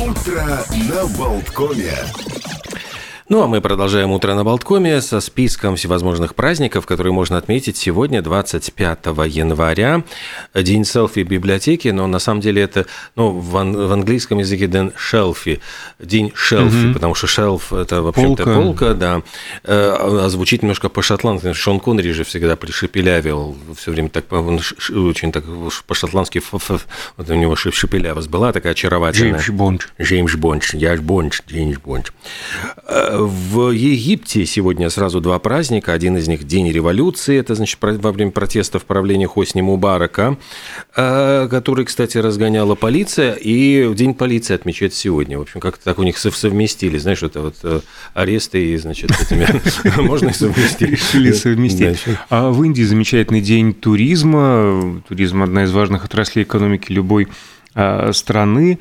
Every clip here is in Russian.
Утро на Болткоме. Ну, а мы продолжаем утро на Болткоме со списком всевозможных праздников, которые можно отметить сегодня, 25 января. День селфи в библиотеке, но на самом деле это, ну, в, ан- в английском языке день шелфи, день шелфи, Мгм. потому что шелф – это, в общем-то, Полка. полка, да. Э, А звучит немножко по-шотландски. Шон Коннери же всегда пришепелявил, все время так, он очень так по-шотландски, вот у него шепелявость была такая очаровательная. Джеймс Бонд. Джеймс Бонд, я ж Бонд, Джеймс Бонд. Э, В Египте сегодня сразу два праздника. Один из них – День революции, это значит во время протестов правления Хосни Мубарака, э, который, кстати, разгоняла полиция, и День полиции отмечают сегодня. В общем, как-то так у них сов- совместили, знаешь, это вот э, аресты и, значит, этими можно совместить. Решили совместить. А в Индии замечательный день туризма. Туризм – одна из важных отраслей экономики любой а, страны.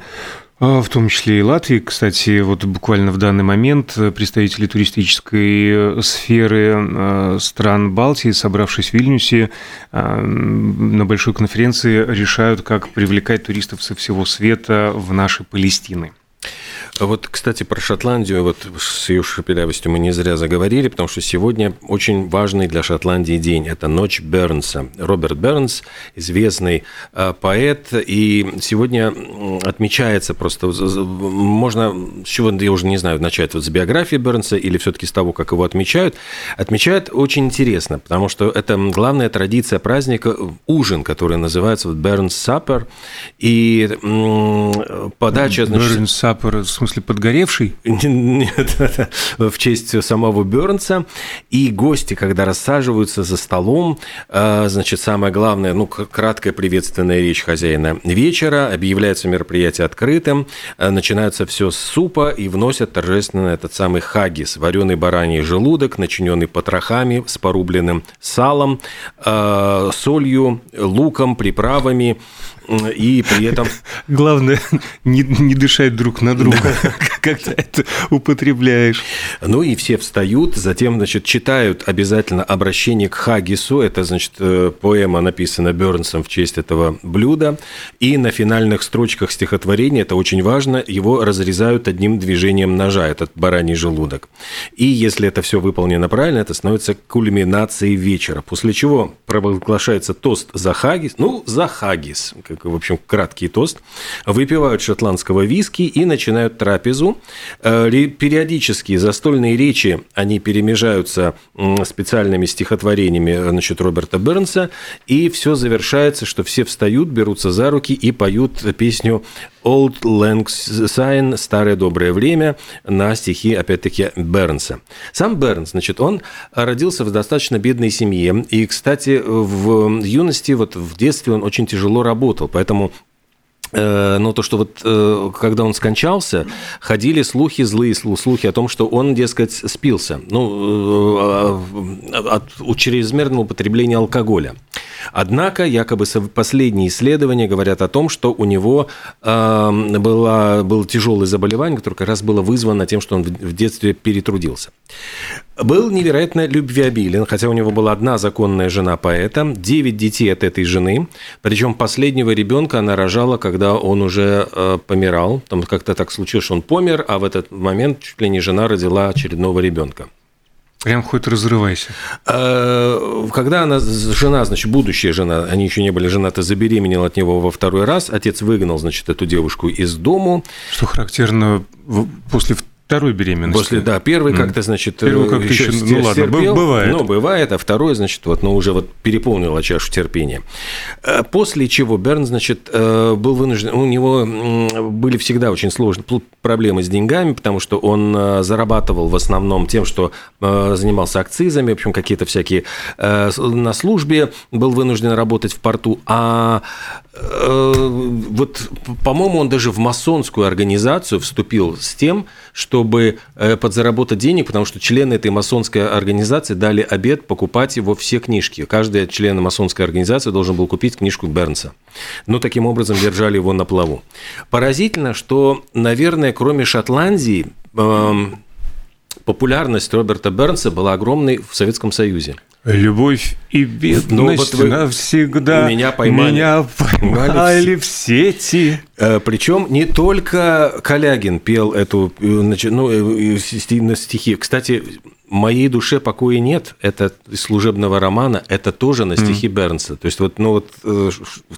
А, В том числе и Латвии, кстати, вот буквально в данный момент представители туристической сферы а, стран Балтии, собравшись в Вильнюсе на большой конференции, решают, как привлекать туристов со всего света в наши Палестины. Вот, кстати, про Шотландию, вот с ее шепелявостью мы не зря заговорили, потому что сегодня очень важный для Шотландии день. Это Ночь Бернса. Роберт Бернс, известный э, поэт, и сегодня отмечается просто, можно, с чего, я уже не знаю, начать вот с биографии Бернса или все-таки с того, как его отмечают. Отмечают очень интересно, потому что это главная традиция праздника – ужин, который называется вот Бернс Саппер, и подача, значит, Берн Саппер, в смысле подгоревший? нет, это в честь самого Бернса. И гости, когда рассаживаются за столом, э, значит, самое главное, ну, краткая приветственная речь хозяина вечера, объявляется мероприятие открытым, э, начинается все с супа и вносят торжественно этот самый хагис, вареный бараний желудок, начиненный потрохами с порубленным салом, э, солью, луком, приправами, и при этом Главное, не, не дышать друг на друга, когда это употребляешь. Ну и все встают, затем, значит, читают обязательно обращение к Хагису. Это, значит, э, поэма написана Бернсом в честь этого блюда. И на финальных строчках стихотворения, это очень важно, его разрезают одним движением ножа, этот бараний желудок. И если это все выполнено правильно, это становится кульминацией вечера. После чего провозглашается тост за Хагис. Ну, за Хагис, как, в общем, краткий тост. Выпивают шотландского виски и начинают трапезу. Э, Периодически застольные речи, они перемежаются специальными стихотворениями э, значит, Роберта Бернса, и все завершается, что все встают, берутся за руки и поют песню Old Lang Syne «Старое доброе время» на стихи, опять-таки, Бернса. Сам Бернс, значит, он родился в достаточно бедной семье, и, кстати, в юности, вот в детстве он очень тяжело работал, поэтому Э, Но то, что вот э, когда он скончался, ходили слухи, злые слу- слухи о том, что он, дескать, спился ну, э, от от чрезмерного употребления алкоголя. Однако, якобы последние исследования говорят о том, что у него э, было, было тяжелое заболевание, которое как раз было вызвано тем, что он в детстве перетрудился. Был невероятно любвеобилен, хотя у него была одна законная жена поэта, девять детей от этой жены, причем последнего ребенка она рожала, когда он уже э, помирал. Там как-то так случилось, что он помер, а в этот момент чуть ли не жена родила очередного ребенка. Прям хоть разрывайся. Э, Когда она, жена, значит, будущая жена, они еще не были женаты, забеременела от него во второй раз, отец выгнал, значит, эту девушку из дому. Что характерно после второй беременности. После, да, первый как-то, значит, Первый как-то еще еще, ну ладно, стерпел, бывает. Ну, бывает, а второй, значит, вот, ну, уже вот переполнила чашу терпения. Э, После чего Берн, значит, э, был вынужден, у него были всегда очень сложные проблемы с деньгами, потому что он э, зарабатывал в основном тем, что э, занимался акцизами, в общем, какие-то всякие э, на службе, был вынужден работать в порту, а э, вот, по-моему, он даже в масонскую организацию вступил с тем, чтобы э, подзаработать денег, потому что члены этой масонской организации дали обед покупать его все книжки. Каждый член масонской организации должен был купить книжку Бернса. Ну, таким образом, держали его на плаву. Поразительно, что, наверное, кроме Шотландии, эм, популярность Роберта Бернса была огромной в Советском Союзе. Любовь и бедность ну, вот навсегда меня поймали. Меня поймали в сети. Э, Причем не только Калягин пел эту э, ну, э, на стихи. Кстати, моей душе покоя нет. Это из служебного романа, это тоже на стихи mm. Бернса. То есть вот, ну вот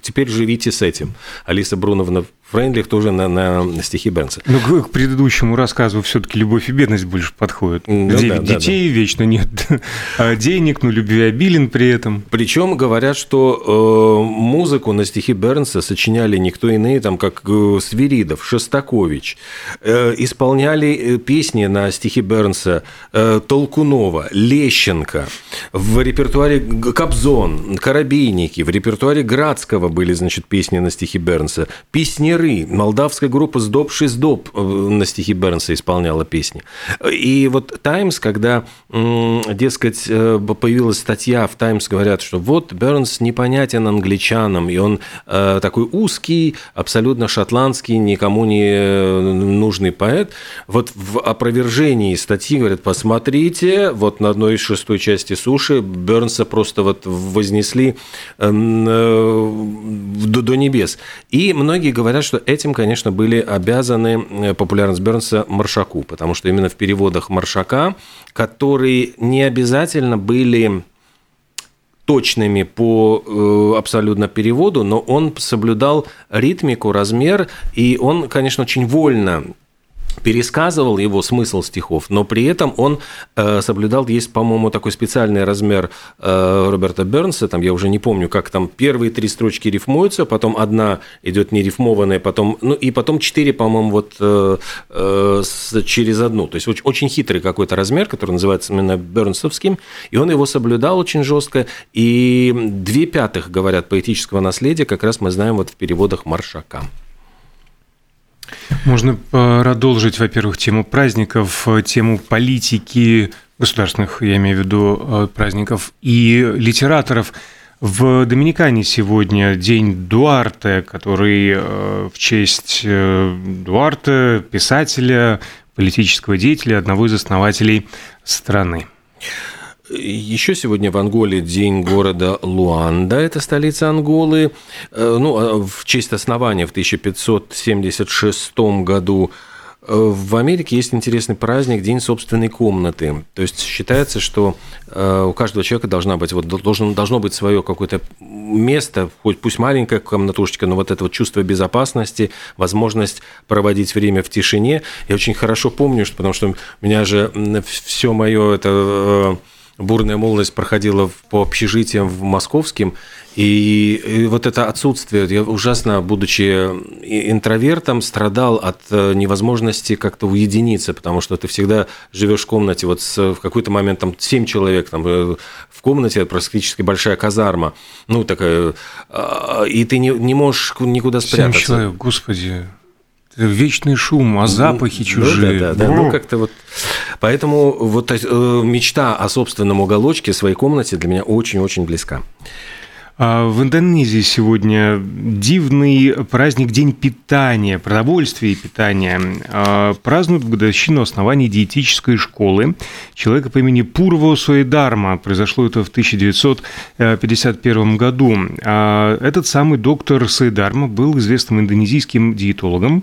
теперь живите с этим. Алиса Бруновна Фрейндлих тоже на, на, на стихи Бернса. Ну, к, к предыдущему рассказу все-таки любовь и бедность больше подходят. Ну, Где да, детей да, да. вечно нет а денег, но любви обилен при этом. Причем говорят, что э, музыку на стихи Бернса сочиняли никто иные, там, как э, Свиридов, Шостакович. Э, исполняли э, песни на стихи Бернса э, Толкунова, Лещенко. В репертуаре Кобзон, Коробейники. В репертуаре Градского были, значит, песни на стихи Бернса. Песни пионеры. Молдавская группа «Сдоб Шиздоб» э, на стихи Бернса исполняла песни. И вот «Таймс», когда, дескать, э, появилась статья в «Таймс», говорят, что вот Бернс непонятен англичанам, и он э, такой узкий, абсолютно шотландский, никому не нужный поэт. Вот в опровержении статьи говорят, посмотрите, вот на одной из шестой части суши Бернса просто вот вознесли до небес. И многие говорят, что этим, конечно, были обязаны э, популярность Бернса Маршаку, потому что именно в переводах Маршака, которые не обязательно были точными по э, абсолютно переводу, но он соблюдал ритмику, размер, и он, конечно, очень вольно пересказывал его смысл стихов, но при этом он э, соблюдал, есть, по-моему, такой специальный размер э, Роберта Бернса, там я уже не помню, как там первые три строчки рифмуются, потом одна идет нерифмованная, потом, ну и потом четыре, по-моему, вот э, через одну. То есть очень, очень хитрый какой-то размер, который называется именно Бернсовским, и он его соблюдал очень жестко, и две пятых, говорят, поэтического наследия как раз мы знаем вот в переводах Маршака. Можно продолжить, во-первых, тему праздников, тему политики государственных, я имею в виду э, праздников, и литераторов. В Доминикане сегодня день Дуарте, который э, в честь э, Дуарте, писателя, политического деятеля, одного из основателей страны. Еще сегодня в Анголе день города Луанда, это столица Анголы. Э, ну, а в честь основания в 1576 году э, в Америке есть интересный праздник День собственной комнаты. То есть считается, что э, у каждого человека должна быть, вот, должно, должно быть свое какое-то место, хоть пусть маленькая комнатушечка, но вот это вот чувство безопасности, возможность проводить время в тишине. Я очень хорошо помню, что, потому что у меня же все мое это бурная молодость проходила по общежитиям в московским, и, и вот это отсутствие, я ужасно, будучи интровертом, страдал от э, невозможности как-то уединиться, потому что ты всегда живешь в комнате, вот с, в какой-то момент там 7 человек там, э, в комнате, практически большая казарма, ну такая, и ты не, не можешь никуда спрятаться. 7 человек, господи, вечный шум, а запахи чужие. да, да, да. Ну, как-то вот. Поэтому вот э, мечта о собственном уголочке, своей комнате для меня очень-очень близка. А в Индонезии сегодня дивный праздник День питания, продовольствия и питания. А, празднуют в годовщину основания диетической школы человека по имени Пурво Суэдарма. Произошло это в 1951 году. А, этот самый доктор Суэдарма был известным индонезийским диетологом,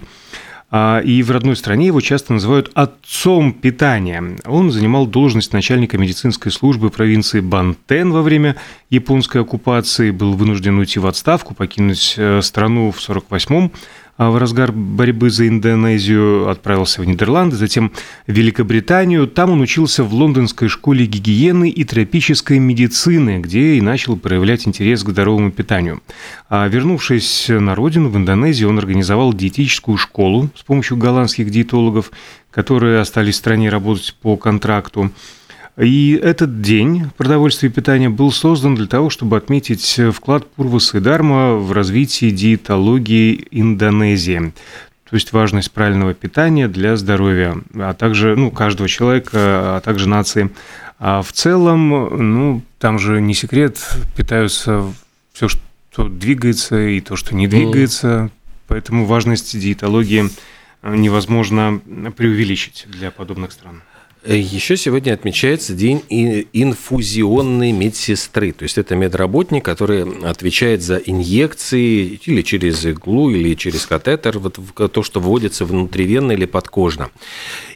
и в родной стране его часто называют отцом питания. Он занимал должность начальника медицинской службы провинции Бантен во время японской оккупации, был вынужден уйти в отставку, покинуть э, страну в 1948 а в разгар борьбы за Индонезию отправился в Нидерланды, затем в Великобританию. Там он учился в лондонской школе гигиены и тропической медицины, где и начал проявлять интерес к здоровому питанию. А вернувшись на родину, в Индонезии, он организовал диетическую школу с помощью голландских диетологов, которые остались в стране работать по контракту. И этот день продовольствия и питания был создан для того, чтобы отметить вклад Пурваса и Дарма в развитие диетологии Индонезии. То есть важность правильного питания для здоровья, а также ну, каждого человека, а также нации. А в целом, ну, там же не секрет, питаются все, что двигается, и то, что не двигается. Поэтому важность диетологии невозможно преувеличить для подобных стран. Еще сегодня отмечается день инфузионной медсестры. То есть это медработник, который отвечает за инъекции или через иглу, или через катетер, вот то, что вводится внутривенно или подкожно.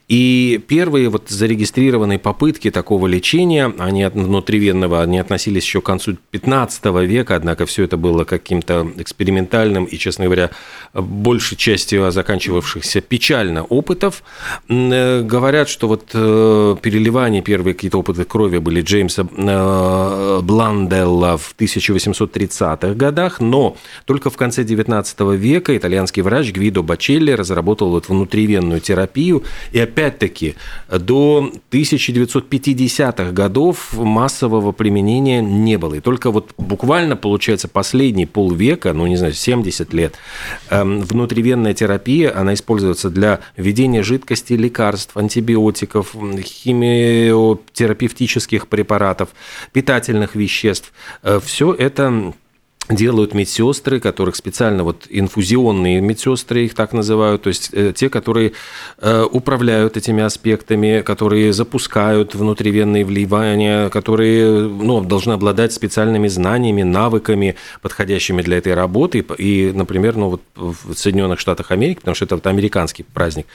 И первые вот зарегистрированные попытки такого лечения, они внутривенного, они относились еще к концу 15 века, однако все это было каким-то экспериментальным и, честно говоря, большей частью заканчивавшихся печально опытов. Э, говорят, что вот э, переливание, первые какие-то опыты крови были Джеймса э, Бланделла в 1830-х годах, но только в конце 19 века итальянский врач Гвидо Бачелли разработал вот внутривенную терапию и опять опять-таки, до 1950-х годов массового применения не было. И только вот буквально, получается, последний полвека, ну, не знаю, 70 лет, эм, внутривенная терапия, она используется для введения жидкости, лекарств, антибиотиков, химиотерапевтических препаратов, питательных веществ. Э, Все это делают медсестры, которых специально вот инфузионные медсестры их так называют, то есть э, те, которые э, управляют этими аспектами, которые запускают внутривенные вливания, которые ну, должны обладать специальными знаниями, навыками, подходящими для этой работы. И, например, ну, вот в Соединенных Штатах Америки, потому что это вот американский праздник,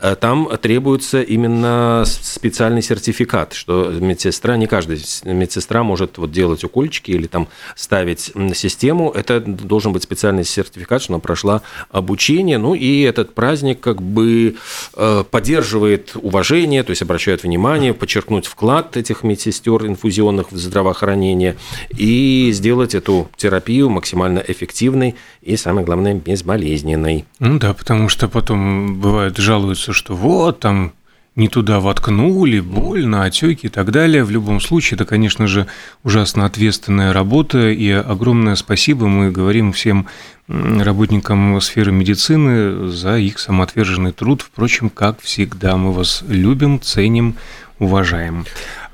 э, там требуется именно специальный сертификат, что медсестра, не каждая медсестра может вот делать укольчики или там ставить систему систему, это должен быть специальный сертификат, что она прошла обучение. Ну и этот праздник как бы э, поддерживает уважение, то есть обращает внимание, подчеркнуть вклад этих медсестер инфузионных в здравоохранение и сделать эту терапию максимально эффективной и, самое главное, безболезненной. Ну да, потому что потом бывает жалуются, что вот там не туда воткнули, больно, отеки и так далее. В любом случае, это, конечно же, ужасно ответственная работа, и огромное спасибо мы говорим всем работникам сферы медицины за их самоотверженный труд. Впрочем, как всегда, мы вас любим, ценим, уважаем.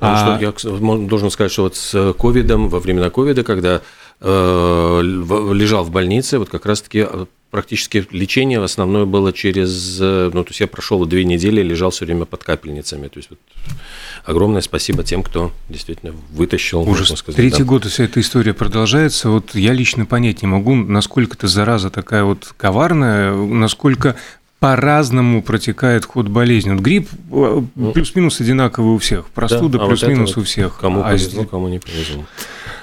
а... что я должен сказать, что вот с ковидом, во времена ковида, когда лежал в больнице, вот как раз-таки практически лечение основное было через, э, ну, то есть я прошел две недели, лежал все время под капельницами. То есть вот огромное спасибо тем, кто действительно вытащил. Уже сказать, третий да. год вся эта история продолжается. Вот я лично понять не могу, насколько эта зараза такая вот коварная, насколько по-разному протекает ход болезни. Вот грипп э, ну. плюс-минус одинаковый у всех, простуда да, а плюс-минус вот у всех. Кому а повезло, кому не повезло.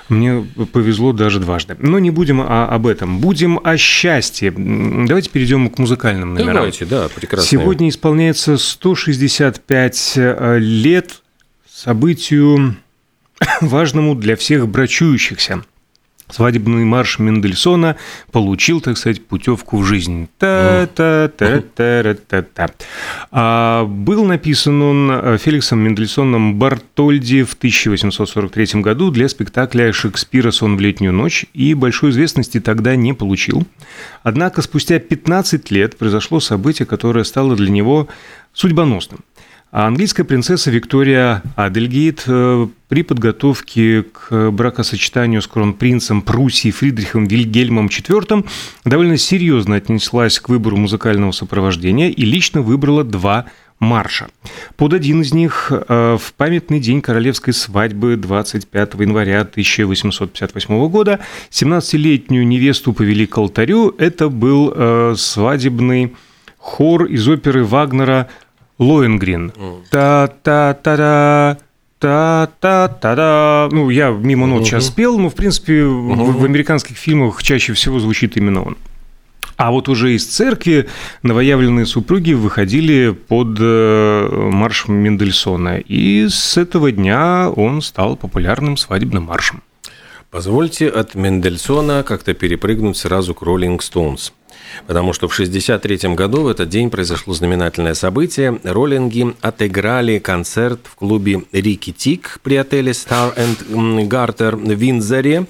Мне повезло даже дважды. Но не будем о, об этом. Будем о счастье. Давайте перейдем к музыкальным номерам. Давайте, да, прекрасно. Сегодня исполняется 165 э, лет событию важному для всех брачующихся – свадебный марш Мендельсона получил, так сказать, путевку в жизнь. Та-та-та-та-та-та. А был написан он э, Феликсом Мендельсоном Бартольди в 1843 году для спектакля Шекспира «Сон в летнюю ночь» и большой известности тогда не получил. Однако спустя 15 лет произошло событие, которое стало для него судьбоносным. А английская принцесса Виктория Адельгейт э, при подготовке к бракосочетанию с кронпринцем Пруссии Фридрихом Вильгельмом IV довольно серьезно отнеслась к выбору музыкального сопровождения и лично выбрала два марша. Под один из них э, в памятный день королевской свадьбы 25 января 1858 года 17-летнюю невесту повели к алтарю. Это был э, свадебный хор из оперы Вагнера Лоенгрин. Та-та-та-та. Та-та-та-та. Ну, я мимо нот сейчас спел, но, в принципе, в, в американских фильмах чаще всего звучит именно он. А вот уже из церкви новоявленные супруги выходили под э, марш Мендельсона. И с этого дня он стал популярным свадебным маршем. Позвольте от Мендельсона как-то перепрыгнуть сразу к Роллинг Стоунс. Потому что в 1963 году в этот день произошло знаменательное событие. Роллинги отыграли концерт в клубе Рики Тик при отеле Star and Garter в Винзоре.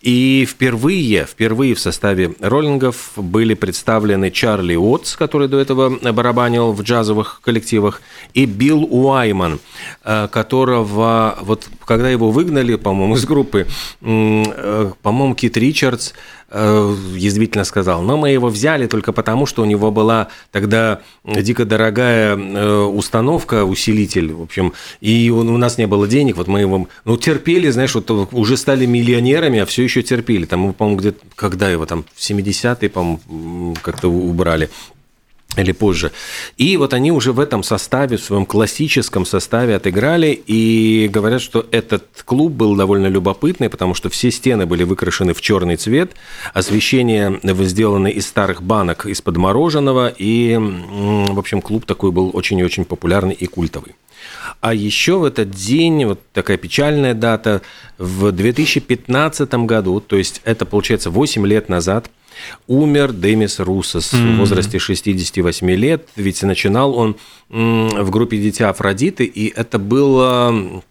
И впервые, впервые в составе роллингов были представлены Чарли Уотс, который до этого барабанил в джазовых коллективах, и Билл Уайман, э, которого, вот когда его выгнали, по-моему, из группы, э, по-моему, Кит Ричардс э, язвительно сказал, но мы его взяли только потому, что у него была тогда дико дорогая э, установка, усилитель, в общем, и у нас не было денег, вот мы его, ну, терпели, знаешь, вот уже стали миллионерами, а все еще терпели. Там, по-моему, где-то, когда его там, в 70-е, по-моему, как-то убрали или позже. И вот они уже в этом составе, в своем классическом составе отыграли, и говорят, что этот клуб был довольно любопытный, потому что все стены были выкрашены в черный цвет, освещение сделано из старых банок из-под мороженого, и, в общем, клуб такой был очень и очень популярный и культовый. А еще в этот день, вот такая печальная дата, в 2015 году, то есть это, получается, 8 лет назад – Умер Демис Русос mm-hmm. в возрасте 68 лет, ведь начинал он в группе «Дитя Афродиты», и это было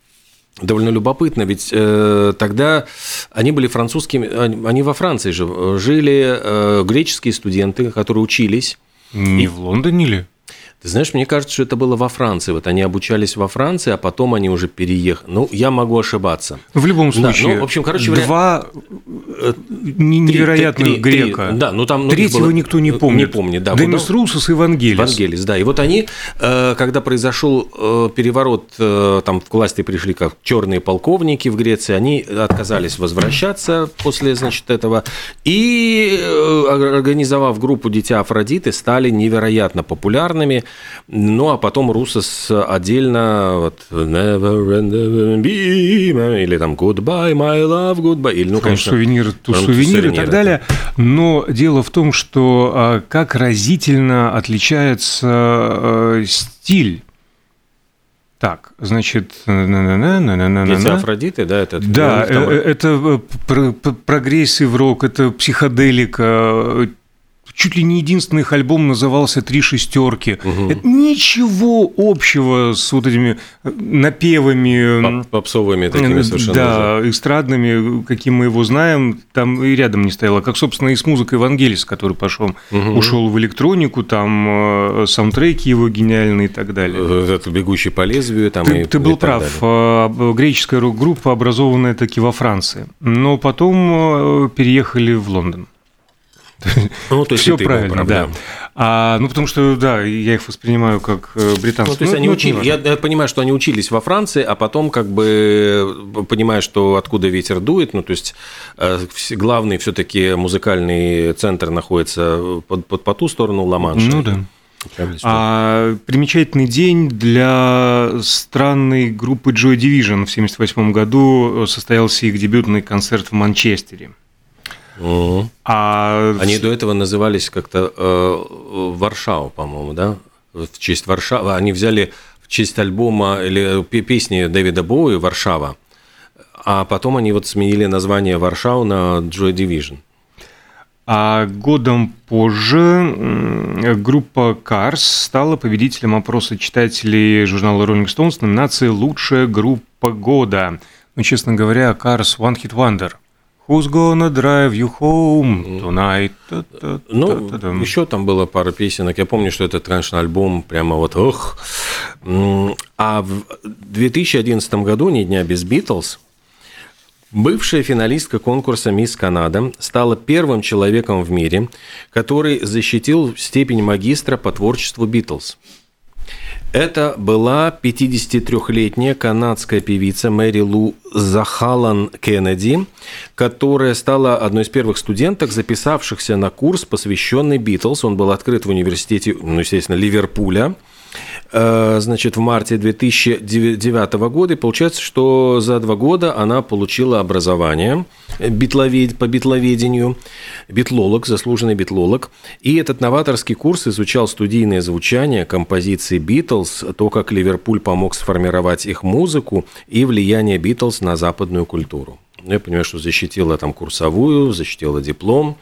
довольно любопытно, ведь э, тогда они были французскими, они во Франции же жили, э, греческие студенты, которые учились. Не и... в Лондоне ли? Ты знаешь, мне кажется, что это было во Франции. Вот они обучались во Франции, а потом они уже переехали. Ну, я могу ошибаться. В любом случае. Да, ну, в общем, короче два э, невероятных три, грека. Три, да, ну там третьего было, никто не помнит. Не помнит, да. Демис ну, Русус и Вангелис. Вангелис, да. И вот они, э, когда произошел э, переворот, там в власти пришли как черные полковники в Греции, они отказались возвращаться после, значит, этого и организовав группу Дитя Афродиты, стали невероятно популярными. Ну, а потом Русос отдельно вот Never be, или там Goodbye, my love, goodbye. Или, ну, конечно, сувенир, ту сувенир и так далее. Но дело в том, что а, как разительно отличается а, стиль так, значит, Дети Афродиты, да, это да, э, это э, прогрессив рок, это психоделика, чуть ли не единственный их альбом назывался «Три шестерки». Угу. Это ничего общего с вот этими э, напевами. Попсовыми такими совершенно. Да, уже. эстрадными, каким мы его знаем, там и рядом не стояло. Как, собственно, и с музыкой Евангелис, который пошел, угу. ушел в электронику, там э, саундтреки его гениальные и так далее. Э, это «Бегущий по лезвию». Там ты и, ты был прав. Далее. Греческая рок-группа, образованная таки во Франции. Но потом переехали в Лондон. Ну, то есть все правильно, да. А, ну, потому что, да, я их воспринимаю как э, британцев. Ну, то есть ну, они ну, учили, я, я понимаю, что они учились во Франции, а потом, как бы, понимая, что откуда ветер дует, ну, то есть э, главный все-таки музыкальный центр находится под, под, по ту сторону Ла-Манша. Ну, да. А, примечательный день для странной группы Joy Division. В 1978 году состоялся их дебютный концерт в Манчестере. Угу. А... Они до этого назывались как-то э, Варшава, по-моему, да? В честь Варшавы. Они взяли в честь альбома или песни Дэвида Боуи «Варшава», а потом они вот сменили название Варшава на Joy Division. А годом позже группа Cars стала победителем опроса читателей журнала Rolling Stones номинации «Лучшая группа года». Ну, честно говоря, Cars One Hit Wonder. Who's gonna drive you home tonight? Ну, еще там было пара песенок. Я помню, что это, конечно, альбом прямо вот ох. А в 2011 году, не дня без Битлз, Бывшая финалистка конкурса «Мисс Канада» стала первым человеком в мире, который защитил степень магистра по творчеству «Битлз». Это была 53-летняя канадская певица Мэри Лу Захалан Кеннеди, которая стала одной из первых студенток, записавшихся на курс, посвященный Битлз. Он был открыт в университете, ну, естественно, Ливерпуля – значит, в марте 2009 года. И получается, что за два года она получила образование битловед, по битловедению, битлолог, заслуженный битлолог. И этот новаторский курс изучал студийное звучание композиции Битлз, то, как Ливерпуль помог сформировать их музыку и влияние Битлз на западную культуру. Я понимаю, что защитила там курсовую, защитила диплом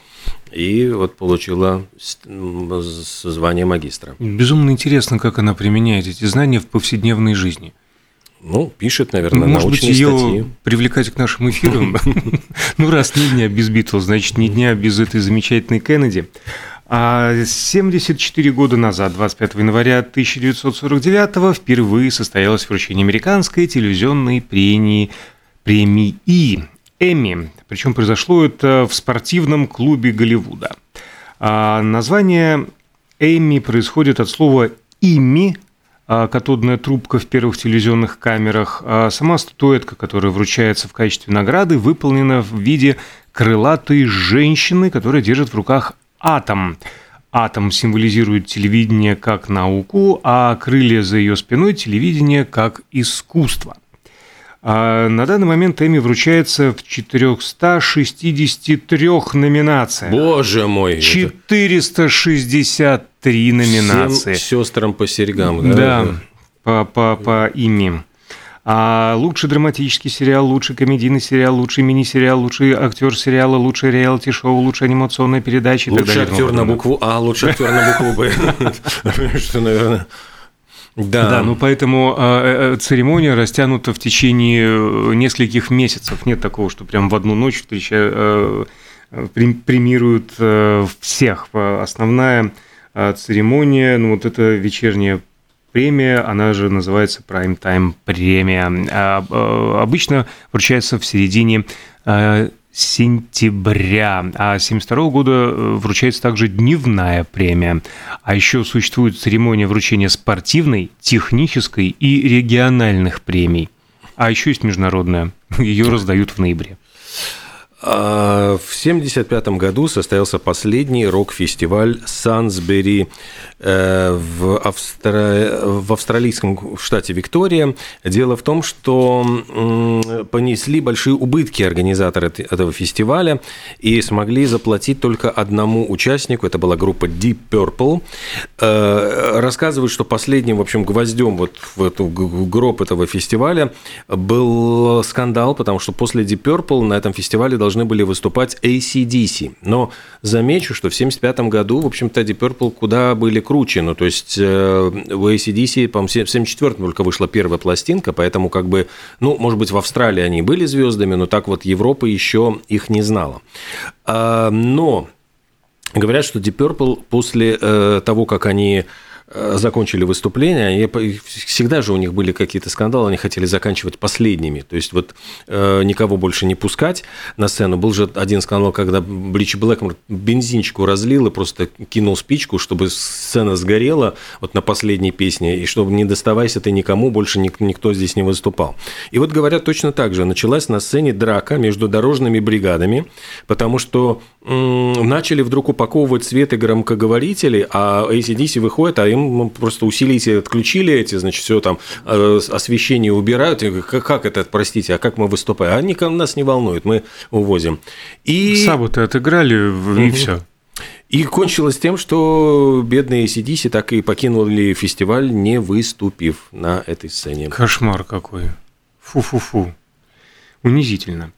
и вот получила звание магистра. Безумно интересно, как она применяет эти знания в повседневной жизни. Ну, пишет, наверное, Может научные быть, ее статьи. привлекать к нашим эфирам? Ну, раз ни дня без Битлз, значит, ни дня без этой замечательной Кеннеди. А 74 года назад, 25 января 1949 впервые состоялось вручение американской телевизионной премии, премии Эмми. Причем произошло это в спортивном клубе Голливуда. А название Эмми происходит от слова «ими», а, катодная трубка в первых телевизионных камерах, а сама статуэтка, которая вручается в качестве награды, выполнена в виде крылатой женщины, которая держит в руках атом. Атом символизирует телевидение как науку, а крылья за ее спиной – телевидение как искусство. А на данный момент Эми вручается в 463 номинациях. Боже мой! 463 номинации. Всем сестрам по серьгам, да? Да, по, по, по ими. А лучший драматический сериал, лучший комедийный сериал, лучший мини-сериал, лучший актер сериала, лучший реалити-шоу, лучшая анимационная передача и лучший так далее. актер на букву А, лучший актер на букву Б. Что, наверное... Да. да, ну поэтому э, э, церемония растянута в течение э, нескольких месяцев. Нет такого, что прям в одну ночь встреча, э, премируют всех. Основная церемония, ну вот это вечерняя премия, она же называется Prime Time премия. А, обычно вручается в середине сентября. А 1972 года э, вручается также дневная премия. А еще существует церемония вручения спортивной, технической и региональных премий. А еще есть международная. Ее раздают в ноябре. А, в 1975 году состоялся последний рок-фестиваль Сансбери э, в, Австра... в австралийском штате Виктория. Дело в том, что понесли большие убытки организаторы этого фестиваля и смогли заплатить только одному участнику, это была группа Deep Purple. Э, рассказывают, что последним, в общем, гвоздем вот в эту гроб этого фестиваля был скандал, потому что после Deep Purple на этом фестивале должны должны были выступать ACDC. Но замечу, что в 1975 году, в общем-то, Deep Purple куда были круче. Ну, то есть э, у ACDC, по-моему, в 1974 только вышла первая пластинка, поэтому как бы, ну, может быть, в Австралии они были звездами, но так вот Европа еще их не знала. А, но говорят, что Deep Purple после э, того, как они закончили выступление, и всегда же у них были какие-то скандалы, они хотели заканчивать последними, то есть вот э, никого больше не пускать на сцену. Был же один скандал, когда Брич Блэкмор бензинчику разлил и просто кинул спичку, чтобы сцена сгорела вот на последней песне, и чтобы не доставайся ты никому, больше никто здесь не выступал. И вот говорят точно так же, началась на сцене драка между дорожными бригадами, потому что начали вдруг упаковывать цветы громкоговорители, а ACDC выходит, а им просто усилители отключили эти, значит, все там э, освещение убирают. Как, как это, простите, а как мы выступаем? Они нас не волнуют, мы увозим. И... Сабу-то отыграли, и все. И кончилось тем, что бедные ACDC так и покинули фестиваль, не выступив на этой сцене. Кошмар какой. Фу-фу-фу. Унизительно.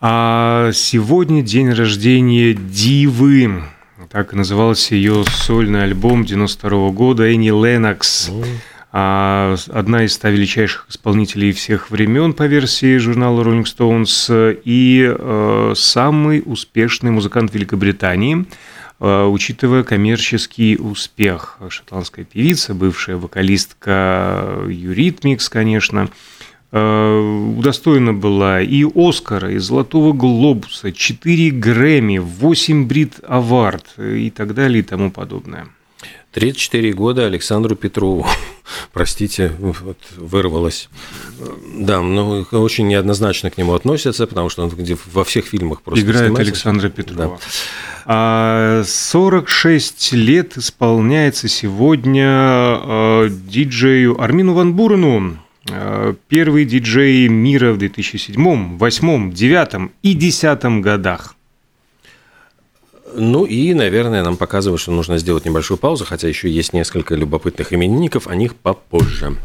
А сегодня день рождения Дивы. Так назывался ее сольный альбом 92 года Энни Ленокс. А, одна из ста величайших исполнителей всех времен по версии журнала Rolling Stones и э, самый успешный музыкант Великобритании, э, учитывая коммерческий успех. Шотландская певица, бывшая вокалистка Eurythmics, конечно – Э, удостоена была и Оскара, и Золотого Глобуса, 4 Грэмми, 8 Brit Award и так далее и тому подобное. 34 года Александру Петрову, простите, вот, вырвалось. Да, но очень неоднозначно к нему относятся, потому что он во всех фильмах просто Играет снимается. Александра Петрова. Да. 46 а, лет исполняется сегодня э, диджею Армину Ван Бурену, Э, первый диджей мира в 2007, 2008, 2009 и 2010 годах. Ну и, наверное, нам показывают, что нужно сделать небольшую паузу, хотя еще есть несколько любопытных именинников, о них попозже.